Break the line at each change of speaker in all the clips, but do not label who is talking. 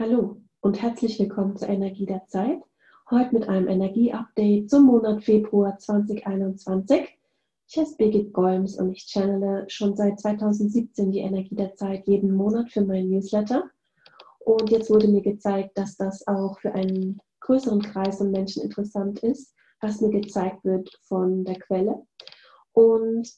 Hallo und herzlich willkommen zur Energie der Zeit. Heute mit einem Energieupdate zum Monat Februar 2021. Ich heiße Birgit Golms und ich channele schon seit 2017 die Energie der Zeit jeden Monat für meinen Newsletter. Und jetzt wurde mir gezeigt, dass das auch für einen größeren Kreis von Menschen interessant ist, was mir gezeigt wird von der Quelle. Und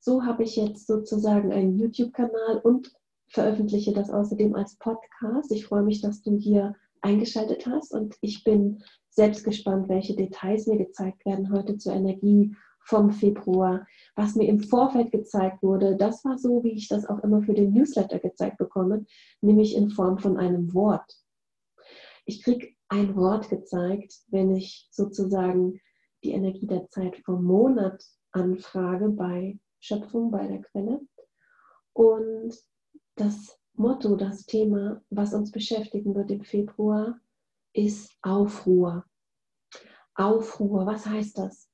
so habe ich jetzt sozusagen einen YouTube-Kanal und veröffentliche das außerdem als Podcast. Ich freue mich, dass du hier eingeschaltet hast und ich bin selbst gespannt, welche Details mir gezeigt werden heute zur Energie vom Februar. Was mir im Vorfeld gezeigt wurde, das war so, wie ich das auch immer für den Newsletter gezeigt bekomme, nämlich in Form von einem Wort. Ich kriege ein Wort gezeigt, wenn ich sozusagen die Energie der Zeit vom Monat anfrage bei Schöpfung, bei der Quelle. Und das Motto, das Thema, was uns beschäftigen wird im Februar, ist Aufruhr. Aufruhr, was heißt das?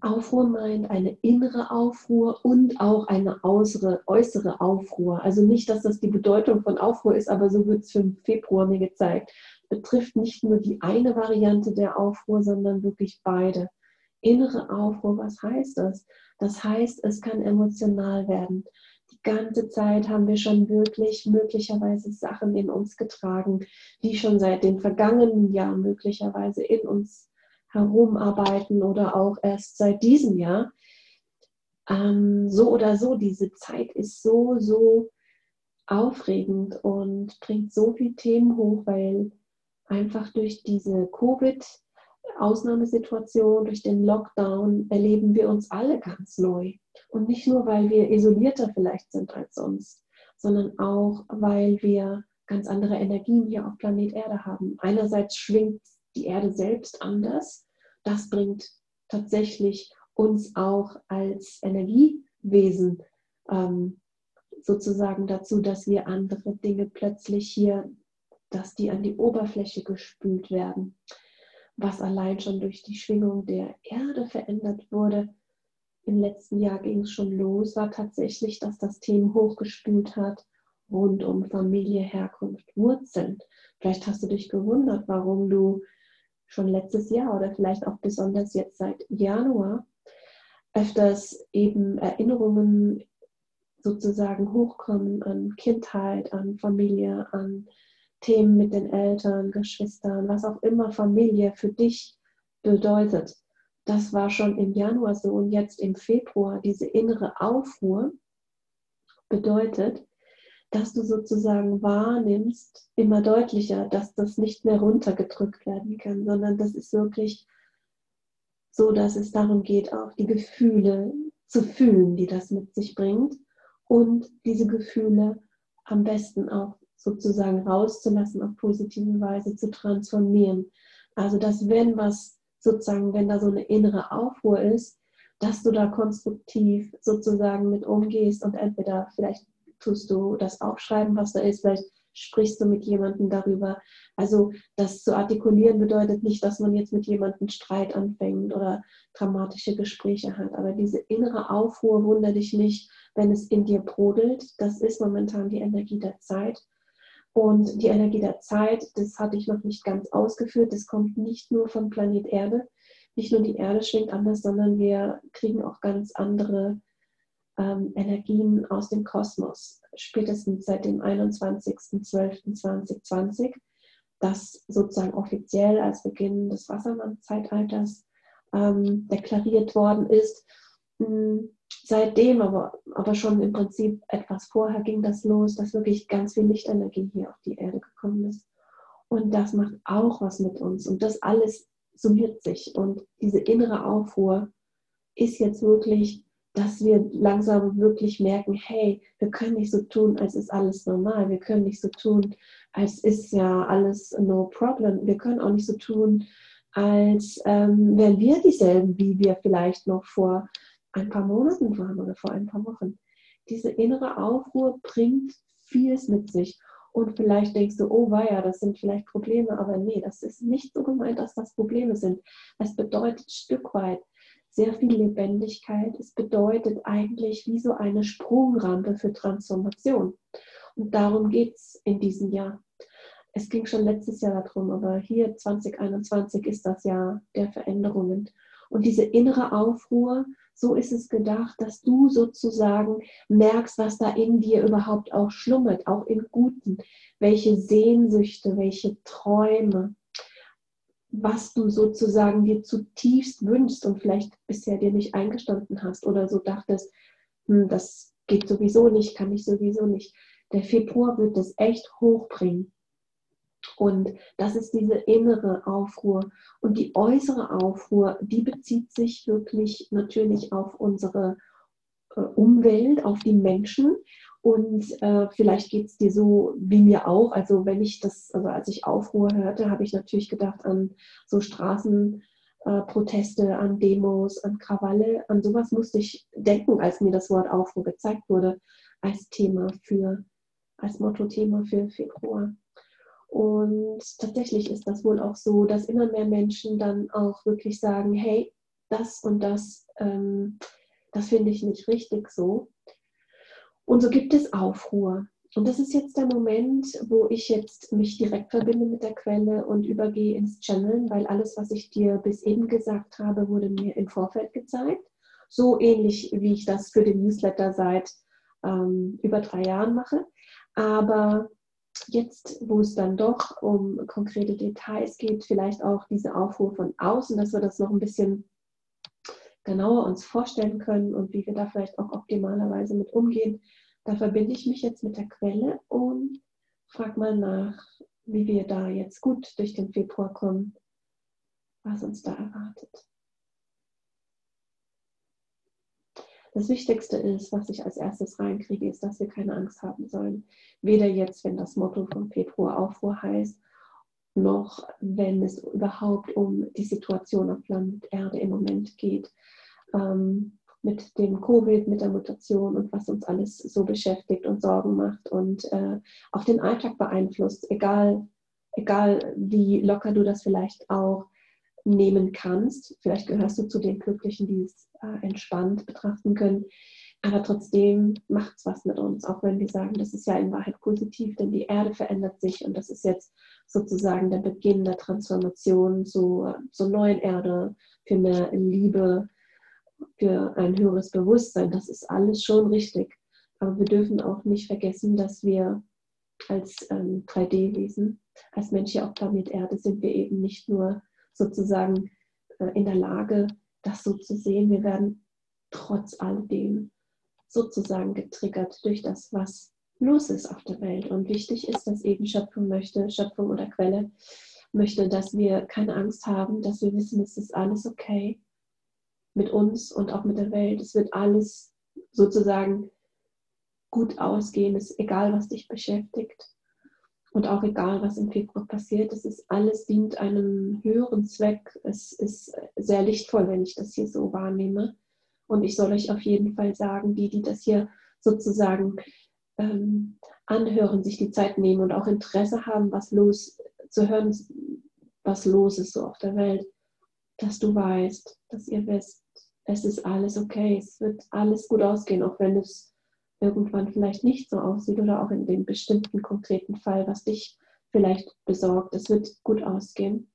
Aufruhr meint eine innere Aufruhr und auch eine äußere, äußere Aufruhr. Also nicht, dass das die Bedeutung von Aufruhr ist, aber so wird es für den Februar mir gezeigt. Betrifft nicht nur die eine Variante der Aufruhr, sondern wirklich beide. Innere Aufruhr, was heißt das? Das heißt, es kann emotional werden die ganze Zeit haben wir schon wirklich möglicherweise Sachen in uns getragen, die schon seit den vergangenen Jahren möglicherweise in uns herumarbeiten oder auch erst seit diesem Jahr. Ähm, so oder so, diese Zeit ist so, so aufregend und bringt so viele Themen hoch, weil einfach durch diese Covid- Ausnahmesituation, durch den Lockdown erleben wir uns alle ganz neu. Und nicht nur, weil wir isolierter vielleicht sind als sonst, sondern auch, weil wir ganz andere Energien hier auf Planet Erde haben. Einerseits schwingt die Erde selbst anders. Das bringt tatsächlich uns auch als Energiewesen ähm, sozusagen dazu, dass wir andere Dinge plötzlich hier, dass die an die Oberfläche gespült werden was allein schon durch die Schwingung der Erde verändert wurde. Im letzten Jahr ging es schon los, war tatsächlich, dass das Thema hochgespült hat rund um Familie, Herkunft, Wurzeln. Vielleicht hast du dich gewundert, warum du schon letztes Jahr oder vielleicht auch besonders jetzt seit Januar öfters eben Erinnerungen sozusagen hochkommen an Kindheit, an Familie, an Themen mit den Eltern, Geschwistern, was auch immer Familie für dich bedeutet. Das war schon im Januar so und jetzt im Februar diese innere Aufruhr bedeutet, dass du sozusagen wahrnimmst, immer deutlicher, dass das nicht mehr runtergedrückt werden kann, sondern das ist wirklich so, dass es darum geht, auch die Gefühle zu fühlen, die das mit sich bringt und diese Gefühle am besten auch sozusagen rauszulassen, auf positive Weise zu transformieren. Also, dass wenn was sozusagen, wenn da so eine innere Aufruhr ist, dass du da konstruktiv sozusagen mit umgehst und entweder vielleicht tust du das aufschreiben, was da ist, vielleicht sprichst du mit jemandem darüber. Also das zu artikulieren bedeutet nicht, dass man jetzt mit jemandem Streit anfängt oder dramatische Gespräche hat. Aber diese innere Aufruhr wundere dich nicht, wenn es in dir brodelt. Das ist momentan die Energie der Zeit. Und die Energie der Zeit, das hatte ich noch nicht ganz ausgeführt, das kommt nicht nur vom Planet Erde. Nicht nur die Erde schwingt anders, sondern wir kriegen auch ganz andere ähm, Energien aus dem Kosmos. Spätestens seit dem 21.12.2020, das sozusagen offiziell als Beginn des Wassermann-Zeitalters ähm, deklariert worden ist. Seitdem, aber, aber schon im Prinzip etwas vorher ging das los, dass wirklich ganz viel Lichtenergie hier auf die Erde gekommen ist. Und das macht auch was mit uns. Und das alles summiert sich. Und diese innere Aufruhr ist jetzt wirklich, dass wir langsam wirklich merken, hey, wir können nicht so tun, als ist alles normal. Wir können nicht so tun, als ist ja alles no problem. Wir können auch nicht so tun, als ähm, wären wir dieselben, wie wir vielleicht noch vor ein paar Monaten waren oder vor ein paar Wochen. Diese innere Aufruhr bringt vieles mit sich. Und vielleicht denkst du, oh weia, das sind vielleicht Probleme, aber nee, das ist nicht so gemeint, dass das Probleme sind. Es bedeutet Stück weit sehr viel Lebendigkeit. Es bedeutet eigentlich wie so eine Sprungrampe für Transformation. Und darum geht es in diesem Jahr. es ging schon letztes Jahr darum, aber hier 2021 ist das Jahr der Veränderungen. Und diese innere Aufruhr, so ist es gedacht, dass du sozusagen merkst, was da in dir überhaupt auch schlummert, auch im Guten, welche Sehnsüchte, welche Träume, was du sozusagen dir zutiefst wünschst und vielleicht bisher dir nicht eingestanden hast oder so dachtest, hm, das geht sowieso nicht, kann ich sowieso nicht. Der Februar wird das echt hochbringen. Und das ist diese innere Aufruhr. Und die äußere Aufruhr, die bezieht sich wirklich natürlich auf unsere äh, Umwelt, auf die Menschen. Und äh, vielleicht geht es dir so wie mir auch. Also wenn ich das, also als ich Aufruhr hörte, habe ich natürlich gedacht an so Straßenproteste, äh, an Demos, an Krawalle. An sowas musste ich denken, als mir das Wort Aufruhr gezeigt wurde, als Thema für, als Motto-Thema für Februar. Und tatsächlich ist das wohl auch so, dass immer mehr Menschen dann auch wirklich sagen, hey, das und das, ähm, das finde ich nicht richtig so. Und so gibt es Aufruhr. Und das ist jetzt der Moment, wo ich jetzt mich direkt verbinde mit der Quelle und übergehe ins Channeln, weil alles, was ich dir bis eben gesagt habe, wurde mir im Vorfeld gezeigt. So ähnlich, wie ich das für den Newsletter seit ähm, über drei Jahren mache. Aber jetzt, wo es dann doch um konkrete Details geht, vielleicht auch diese Aufruhr von außen, dass wir das noch ein bisschen genauer uns vorstellen können und wie wir da vielleicht auch optimalerweise mit umgehen. Da verbinde ich mich jetzt mit der Quelle und frage mal nach, wie wir da jetzt gut durch den Februar kommen, was uns da erwartet. Das Wichtigste ist, was ich als erstes reinkriege, ist, dass wir keine Angst haben sollen. Weder jetzt, wenn das Motto von Februar Aufruhr heißt, noch wenn es überhaupt um die Situation auf Planet Erde im Moment geht. Ähm, mit dem Covid, mit der Mutation und was uns alles so beschäftigt und Sorgen macht und äh, auch den Alltag beeinflusst, egal, egal wie locker du das vielleicht auch nehmen kannst. Vielleicht gehörst du zu den Glücklichen, die es äh, entspannt betrachten können. Aber trotzdem macht es was mit uns, auch wenn wir sagen, das ist ja in Wahrheit positiv, denn die Erde verändert sich und das ist jetzt sozusagen der Beginn der Transformation zur, zur neuen Erde, für mehr Liebe, für ein höheres Bewusstsein. Das ist alles schon richtig. Aber wir dürfen auch nicht vergessen, dass wir als ähm, 3D-Wesen, als Mensch hier auf Planet Erde sind wir eben nicht nur sozusagen äh, in der Lage, das so zu sehen. Wir werden trotz alledem sozusagen getriggert durch das, was los ist auf der Welt. Und wichtig ist, dass eben Schöpfung möchte, Schöpfung oder Quelle möchte, dass wir keine Angst haben, dass wir wissen, es ist alles okay mit uns und auch mit der Welt. Es wird alles sozusagen gut ausgehen, es ist egal, was dich beschäftigt. Und auch egal, was im Februar passiert, es ist alles dient einem höheren Zweck. Es ist sehr lichtvoll, wenn ich das hier so wahrnehme. Und ich soll euch auf jeden Fall sagen, die, die das hier sozusagen ähm, anhören, sich die Zeit nehmen und auch Interesse haben, was los zu hören, was los ist so auf der Welt, dass du weißt, dass ihr wisst, es ist alles okay, es wird alles gut ausgehen, auch wenn es irgendwann vielleicht nicht so aussieht oder auch in dem bestimmten konkreten Fall, was dich vielleicht besorgt. Es wird gut ausgehen.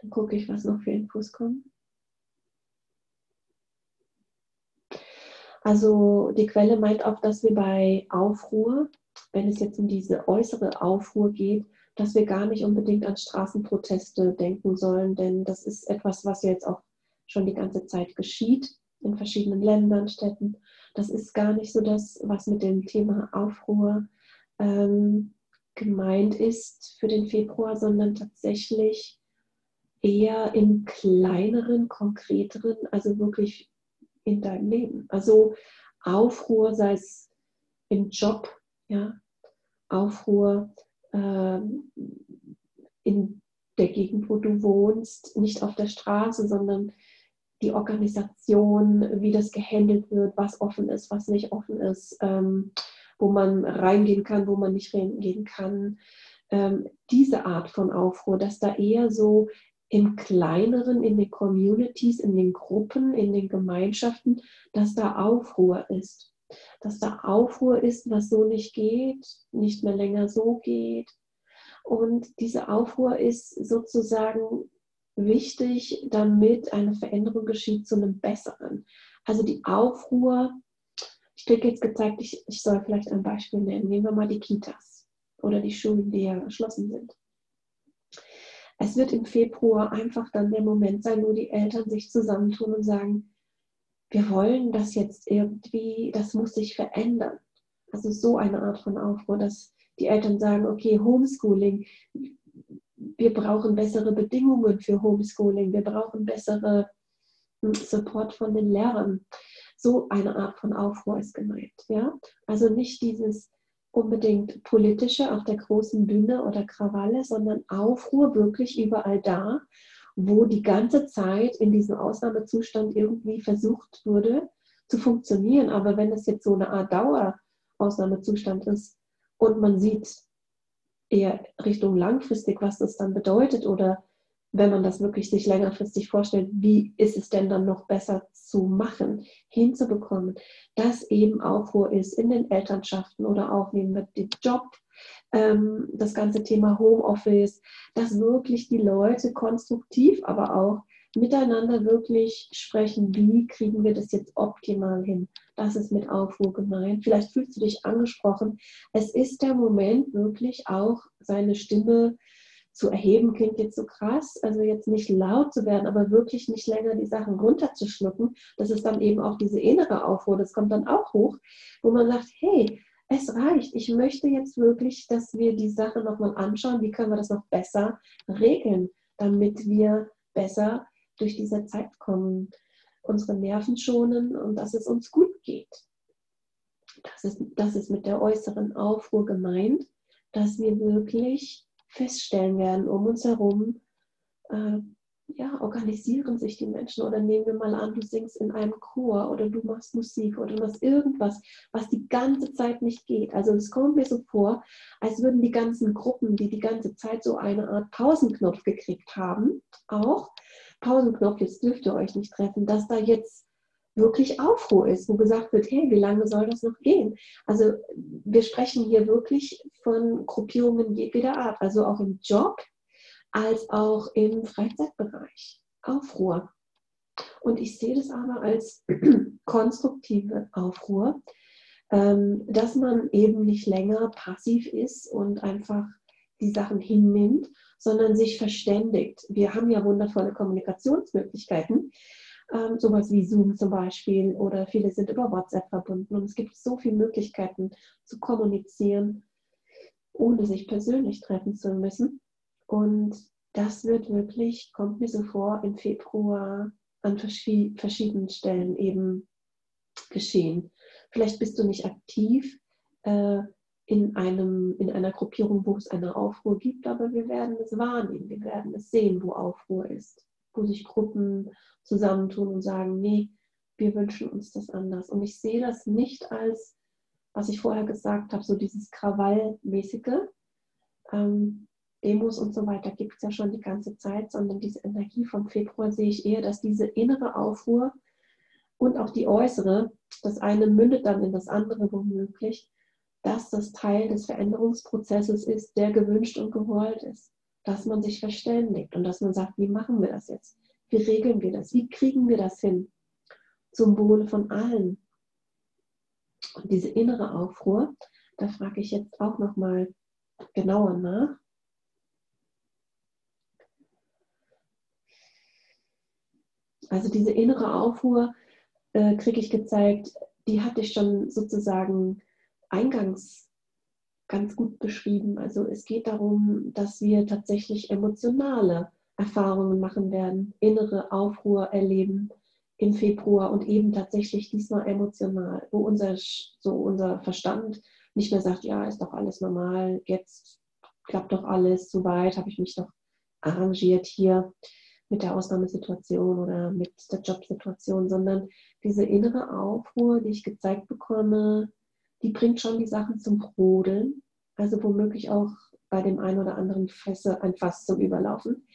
Dann gucke ich, was noch für Infos kommen. Also die Quelle meint auch, dass wir bei Aufruhr, wenn es jetzt um diese äußere Aufruhr geht, dass wir gar nicht unbedingt an Straßenproteste denken sollen, denn das ist etwas, was jetzt auch schon die ganze Zeit geschieht in verschiedenen Ländern, Städten. Das ist gar nicht so das, was mit dem Thema Aufruhr ähm, gemeint ist für den Februar, sondern tatsächlich eher im kleineren, konkreteren, also wirklich in deinem Leben. Also Aufruhr, sei es im Job, ja, Aufruhr äh, in der Gegend, wo du wohnst, nicht auf der Straße, sondern die Organisation, wie das gehandelt wird, was offen ist, was nicht offen ist, ähm, wo man reingehen kann, wo man nicht reingehen kann. Ähm, diese Art von Aufruhr, dass da eher so im Kleineren, in den Communities, in den Gruppen, in den Gemeinschaften, dass da Aufruhr ist. Dass da Aufruhr ist, was so nicht geht, nicht mehr länger so geht, Und diese Aufruhr ist sozusagen wichtig, damit eine Veränderung geschieht zu einem besseren. Also die Aufruhr, ich kriege jetzt gezeigt, ich, ich soll vielleicht ein Beispiel nennen. Nehmen wir mal die Kitas oder die Schulen, die ja geschlossen sind. Es wird im Februar einfach dann der Moment sein, wo die Eltern sich zusammentun und sagen, wir wollen das jetzt irgendwie, das muss sich verändern. Also so eine Art von Aufruhr, dass die Eltern sagen, okay, Homeschooling, wir brauchen bessere Bedingungen für Homeschooling, wir brauchen bessere hm, Support von den Lehrern. So eine Art von Aufruhr ist gemeint. Ja? Also nicht dieses unbedingt politische auf der großen Bühne oder Krawalle, sondern Aufruhr wirklich überall da, wo die ganze Zeit in diesem Ausnahmezustand irgendwie versucht wurde zu funktionieren. Aber wenn es jetzt so eine Art Dauerausnahmezustand ist und man sieht eher Richtung langfristig, was das dann bedeutet oder wenn man das wirklich sich längerfristig vorstellt, wie ist es denn dann noch besser zu machen, hinzubekommen, dass eben Aufruhr ist in den Elternschaften oder auch nehmen wir den Job, ähm, das ganze Thema Homeoffice, dass wirklich die Leute konstruktiv, aber auch miteinander wirklich sprechen, wie kriegen wir das jetzt optimal hin. Das ist mit Aufruhr gemeint. Vielleicht fühlst du dich angesprochen. Es ist der Moment, wirklich auch seine Stimme zu erheben klingt jetzt so krass, also jetzt nicht laut zu werden, aber wirklich nicht länger die Sachen runterzuschlucken. Das ist dann eben auch diese innere Aufruhr, das kommt dann auch hoch, wo man sagt, hey, es reicht. Ich möchte jetzt wirklich, dass wir die Sache nochmal anschauen, wie können wir das noch besser regeln, damit wir besser durch diese Zeit kommen, unsere Nerven schonen und dass es uns gut geht. Das ist, das ist mit der äußeren Aufruhr gemeint, dass wir wirklich feststellen werden, um uns herum, äh, ja, organisieren sich die Menschen oder nehmen wir mal an, du singst in einem Chor oder du machst Musik oder du machst irgendwas, was die ganze Zeit nicht geht. Also es kommt mir so vor, als würden die ganzen Gruppen, die die ganze Zeit so eine Art Pausenknopf gekriegt haben, auch Pausenknopf, jetzt dürft ihr euch nicht treffen, dass da jetzt wirklich Aufruhr ist, wo gesagt wird, hey, wie lange soll das noch gehen? Also wir sprechen hier wirklich von Gruppierungen jeder Art, also auch im Job als auch im Freizeitbereich. Aufruhr. Und ich sehe das aber als konstruktive Aufruhr, ähm, dass man eben nicht länger passiv ist und einfach die Sachen hinnimmt, sondern sich verständigt. Wir haben ja wundervolle Kommunikationsmöglichkeiten ähm, sowas wie Zoom zum Beispiel oder viele sind über WhatsApp verbunden und es gibt so viele Möglichkeiten zu kommunizieren, ohne sich persönlich treffen zu müssen. Und das wird wirklich, kommt mir so vor, im Februar an verschiedenen Stellen eben geschehen. Vielleicht bist du nicht aktiv äh, in, einem, in einer Gruppierung, wo es eine Aufruhr gibt, aber wir werden es wahrnehmen, wir werden es sehen, wo Aufruhr ist, wo sich Gruppen zusammentun und sagen, nee, wir wünschen uns das anders. Und ich sehe das nicht als, was ich vorher gesagt habe, so dieses Krawallmäßige. Ähm, Demos und so weiter gibt es ja schon die ganze Zeit, sondern diese Energie vom Februar sehe ich eher, dass diese innere Aufruhr und auch die äußere, das eine mündet dann in das andere womöglich, dass das Teil des Veränderungsprozesses ist, der gewünscht und gewollt ist. Dass man sich verständigt und dass man sagt, wie machen wir das jetzt? Wie regeln wir das? Wie kriegen wir das hin? Zum Wohle von allen. Und diese innere Aufruhr, da frage ich jetzt auch nochmal genauer nach. Also diese innere Aufruhr äh, kriege ich gezeigt, die hatte ich schon sozusagen eingangs ganz gut beschrieben. Also es geht darum, dass wir tatsächlich emotionale Erfahrungen machen werden, innere Aufruhr erleben im Februar und eben tatsächlich diesmal emotional, wo unser, so unser Verstand nicht mehr sagt, ja, ist doch alles normal, jetzt klappt doch alles, soweit habe ich mich doch arrangiert hier mit der Ausnahmesituation oder mit der Jobsituation, sondern diese innere Aufruhr, die ich gezeigt bekomme, die bringt schon die Sachen zum Brodeln, also womöglich auch bei dem einen oder anderen Fässer ein Fass zum Überlaufen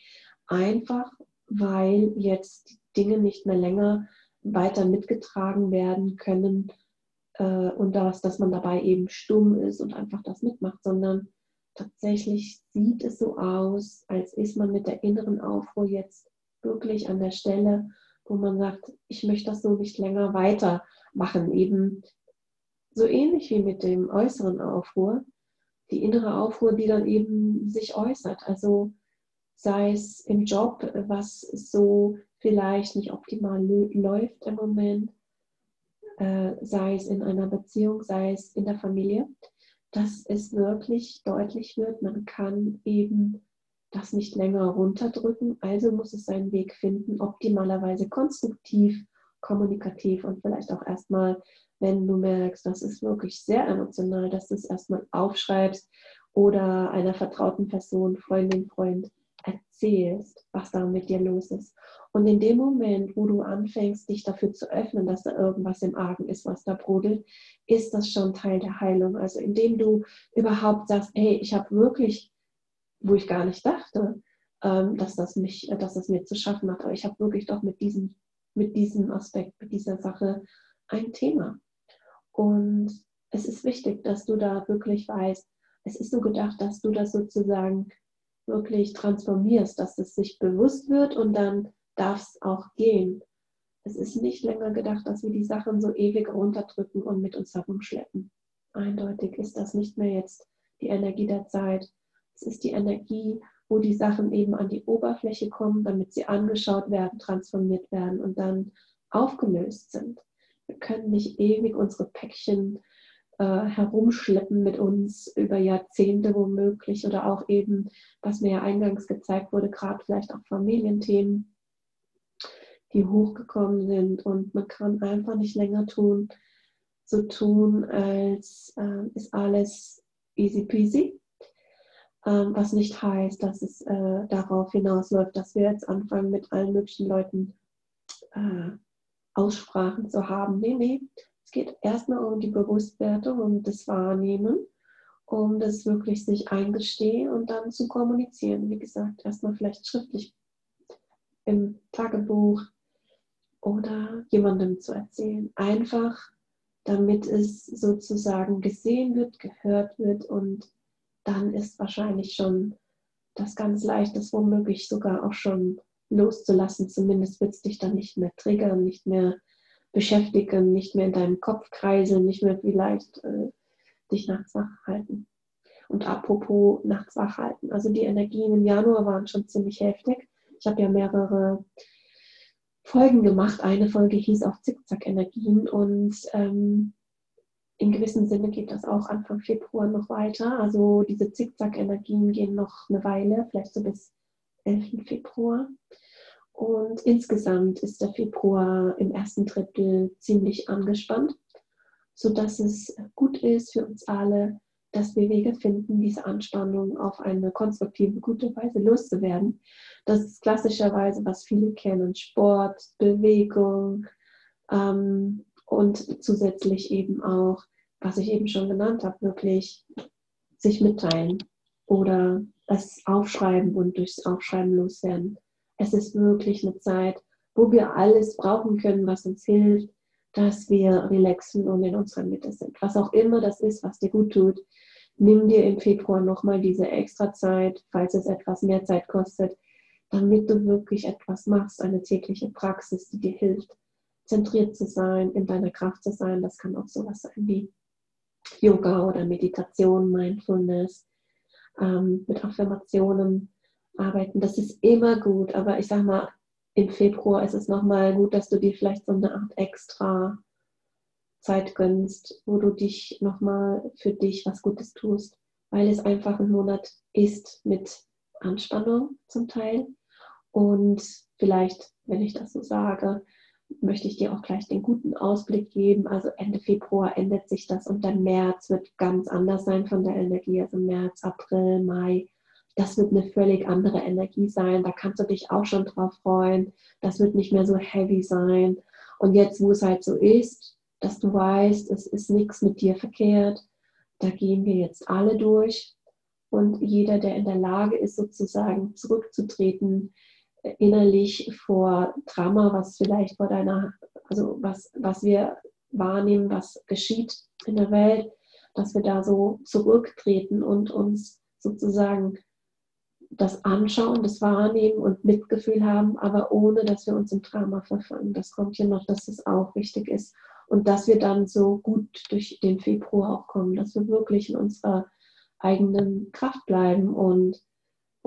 einfach weil jetzt Dinge nicht mehr länger weiter mitgetragen werden können äh, und das, dass man dabei eben stumm ist und einfach das mitmacht, sondern tatsächlich sieht es so aus, als ist man mit der inneren Aufruhr jetzt wirklich an der Stelle, wo man sagt, ich möchte das so nicht länger weitermachen. Eben so ähnlich wie mit dem äußeren Aufruhr, die innere Aufruhr, die dann eben sich äußert. Also sei es im Job, was so vielleicht nicht optimal läuft im Moment, äh, sei es in einer Beziehung, sei es in der Familie, dass es wirklich deutlich wird, man kann eben das nicht länger runterdrücken, also muss es seinen Weg finden, optimalerweise konstruktiv, kommunikativ und vielleicht auch erstmal, wenn du merkst, das ist wirklich sehr emotional, dass du es erstmal aufschreibst oder einer vertrauten Person, Freundin, Freund erzählst, was da mit dir los ist. Und in dem Moment, wo du anfängst, dich dafür zu öffnen, dass da irgendwas im Argen ist, was da brodelt, ist das schon Teil der Heilung. Also indem du überhaupt sagst, hey, ich habe wirklich, wo ich gar nicht dachte, ähm, dass, das mich, dass das mir zu schaffen macht, aber ich habe wirklich doch mit diesem, mit diesem Aspekt, mit dieser Sache ein Thema. Und es ist wichtig, dass du da wirklich weißt, es ist so gedacht, dass du das sozusagen wirklich transformierst, dass es sich bewusst wird und dann darf es auch gehen. Es ist nicht länger gedacht, dass wir die Sachen so ewig runterdrücken und mit uns herumschleppen. Eindeutig ist das nicht mehr jetzt die Energie der Zeit. Es ist die Energie, wo die Sachen eben an die Oberfläche kommen, damit sie angeschaut werden, transformiert werden und dann aufgelöst sind. Wir können nicht ewig unsere Päckchen äh, herumschleppen mit uns über Jahrzehnte womöglich oder auch eben, was mir ja eingangs gezeigt wurde, gerade vielleicht auch Familienthemen, die hochgekommen sind und man kann einfach nicht länger tun, so tun, als äh, ist alles easy peasy. Ähm, was nicht heißt, dass es äh, darauf hinausläuft, dass wir jetzt anfangen, mit allen möglichen Leuten äh, Aussprachen zu haben. Nee, nee, es geht erstmal um die Bewusstwertung, um das Wahrnehmen, um das wirklich sich eingestehen und dann zu kommunizieren. Wie gesagt, erstmal vielleicht schriftlich im Tagebuch oder jemandem zu erzählen. Einfach damit es sozusagen gesehen wird, gehört wird und dann ist wahrscheinlich schon das ganz leicht, das womöglich sogar auch schon loszulassen. Zumindest wird es dich dann nicht mehr triggern, nicht mehr beschäftigen, nicht mehr in deinem Kopf kreisen, nicht mehr vielleicht äh, dich nachts wach halten. Und apropos nachts wach halten, also die Energien im Januar waren schon ziemlich heftig. Ich habe ja mehrere Folgen gemacht. Eine Folge hieß auch Zickzack-Energien und ähm, in gewissem Sinne geht das auch Anfang Februar noch weiter. Also diese Zickzack-Energien gehen noch eine Weile, vielleicht so bis 11. Februar. Und insgesamt ist der Februar im ersten Drittel ziemlich angespannt, sodass es gut ist für uns alle, dass wir Wege finden, diese Anspannung auf eine konstruktive, gute Weise loszuwerden. Das ist klassischerweise, was viele kennen, Sport, Bewegung ähm, und zusätzlich eben auch, was ich eben schon genannt habe, wirklich sich mitteilen oder es aufschreiben und durchs Aufschreiben loswerden. Es ist wirklich eine Zeit, wo wir alles brauchen können, was uns hilft, dass wir relaxen und in unserer Mitte sind. Was auch immer das ist, was dir gut tut, nimm dir im Februar nochmal diese extra Zeit, falls es etwas mehr Zeit kostet, damit du wirklich etwas machst, eine tägliche Praxis, die dir hilft, zentriert zu sein, in deiner Kraft zu sein. Das kann auch sowas sein wie Yoga oder Meditation, Mindfulness, ähm, mit Affirmationen arbeiten. Das ist immer gut, aber ich sag mal, im Februar ist es nochmal gut, dass du dir vielleicht so eine Art extra Zeit gönnst, wo du dich nochmal für dich was Gutes tust, weil es einfach ein Monat ist mit Anspannung zum Teil. Und vielleicht, wenn ich das so sage, möchte ich dir auch gleich den guten Ausblick geben. Also Ende Februar ändert sich das und dann März wird ganz anders sein von der Energie. Also März, April, Mai das wird eine völlig andere Energie sein. Da kannst du dich auch schon drauf freuen. Das wird nicht mehr so heavy sein. Und jetzt, wo es halt so ist, dass du weißt, es ist nichts mit dir verkehrt, da gehen wir jetzt alle durch. Und jeder, der in der Lage ist, sozusagen zurückzutreten, innerlich vor Drama, was vielleicht vor deiner, also was, was wir wahrnehmen, was geschieht in der Welt, dass wir da so zurücktreten und uns sozusagen das anschauen, das wahrnehmen und Mitgefühl haben, aber ohne, dass wir uns im Drama verfangen. Das kommt hier noch, dass es auch wichtig ist. Und dass wir dann so gut durch den Februar auch kommen, dass wir wirklich in unserer eigenen Kraft bleiben und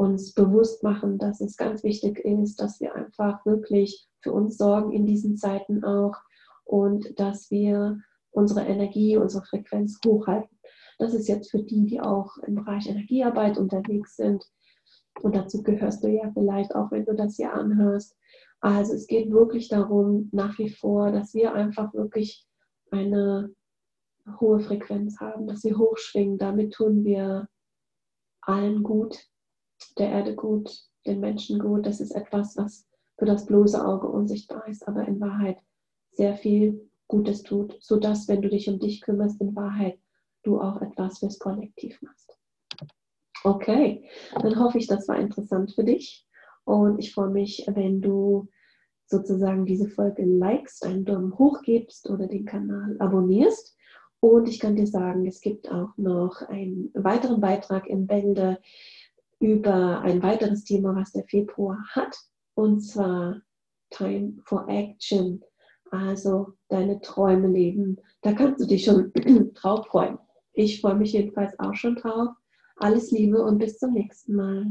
uns bewusst machen, dass es ganz wichtig ist, dass wir einfach wirklich für uns sorgen in diesen Zeiten auch und dass wir unsere Energie, unsere Frequenz hochhalten. Das ist jetzt für die, die auch im Bereich Energiearbeit unterwegs sind. Und dazu gehörst du ja vielleicht auch, wenn du das hier anhörst. Also es geht wirklich darum, nach wie vor, dass wir einfach wirklich eine hohe Frequenz haben, dass wir hochschwingen. Damit tun wir allen gut, der Erde gut, den Menschen gut. Das ist etwas, was für das bloße Auge unsichtbar ist, aber in Wahrheit sehr viel Gutes tut, sodass, wenn du dich um dich kümmerst, in Wahrheit du auch etwas fürs Kollektiv machst. Okay, dann hoffe ich, das war interessant für dich und ich freue mich, wenn du sozusagen diese Folge likest, einen Daumen hoch gibst oder den Kanal abonnierst. Und ich kann dir sagen, es gibt auch noch einen weiteren Beitrag in Bälde über ein weiteres Thema, was der Februar hat, und zwar Time for Action, also deine Träume leben. Da kannst du dich schon drauf freuen. Ich freue mich jedenfalls auch schon drauf. Alles Liebe und bis zum nächsten Mal.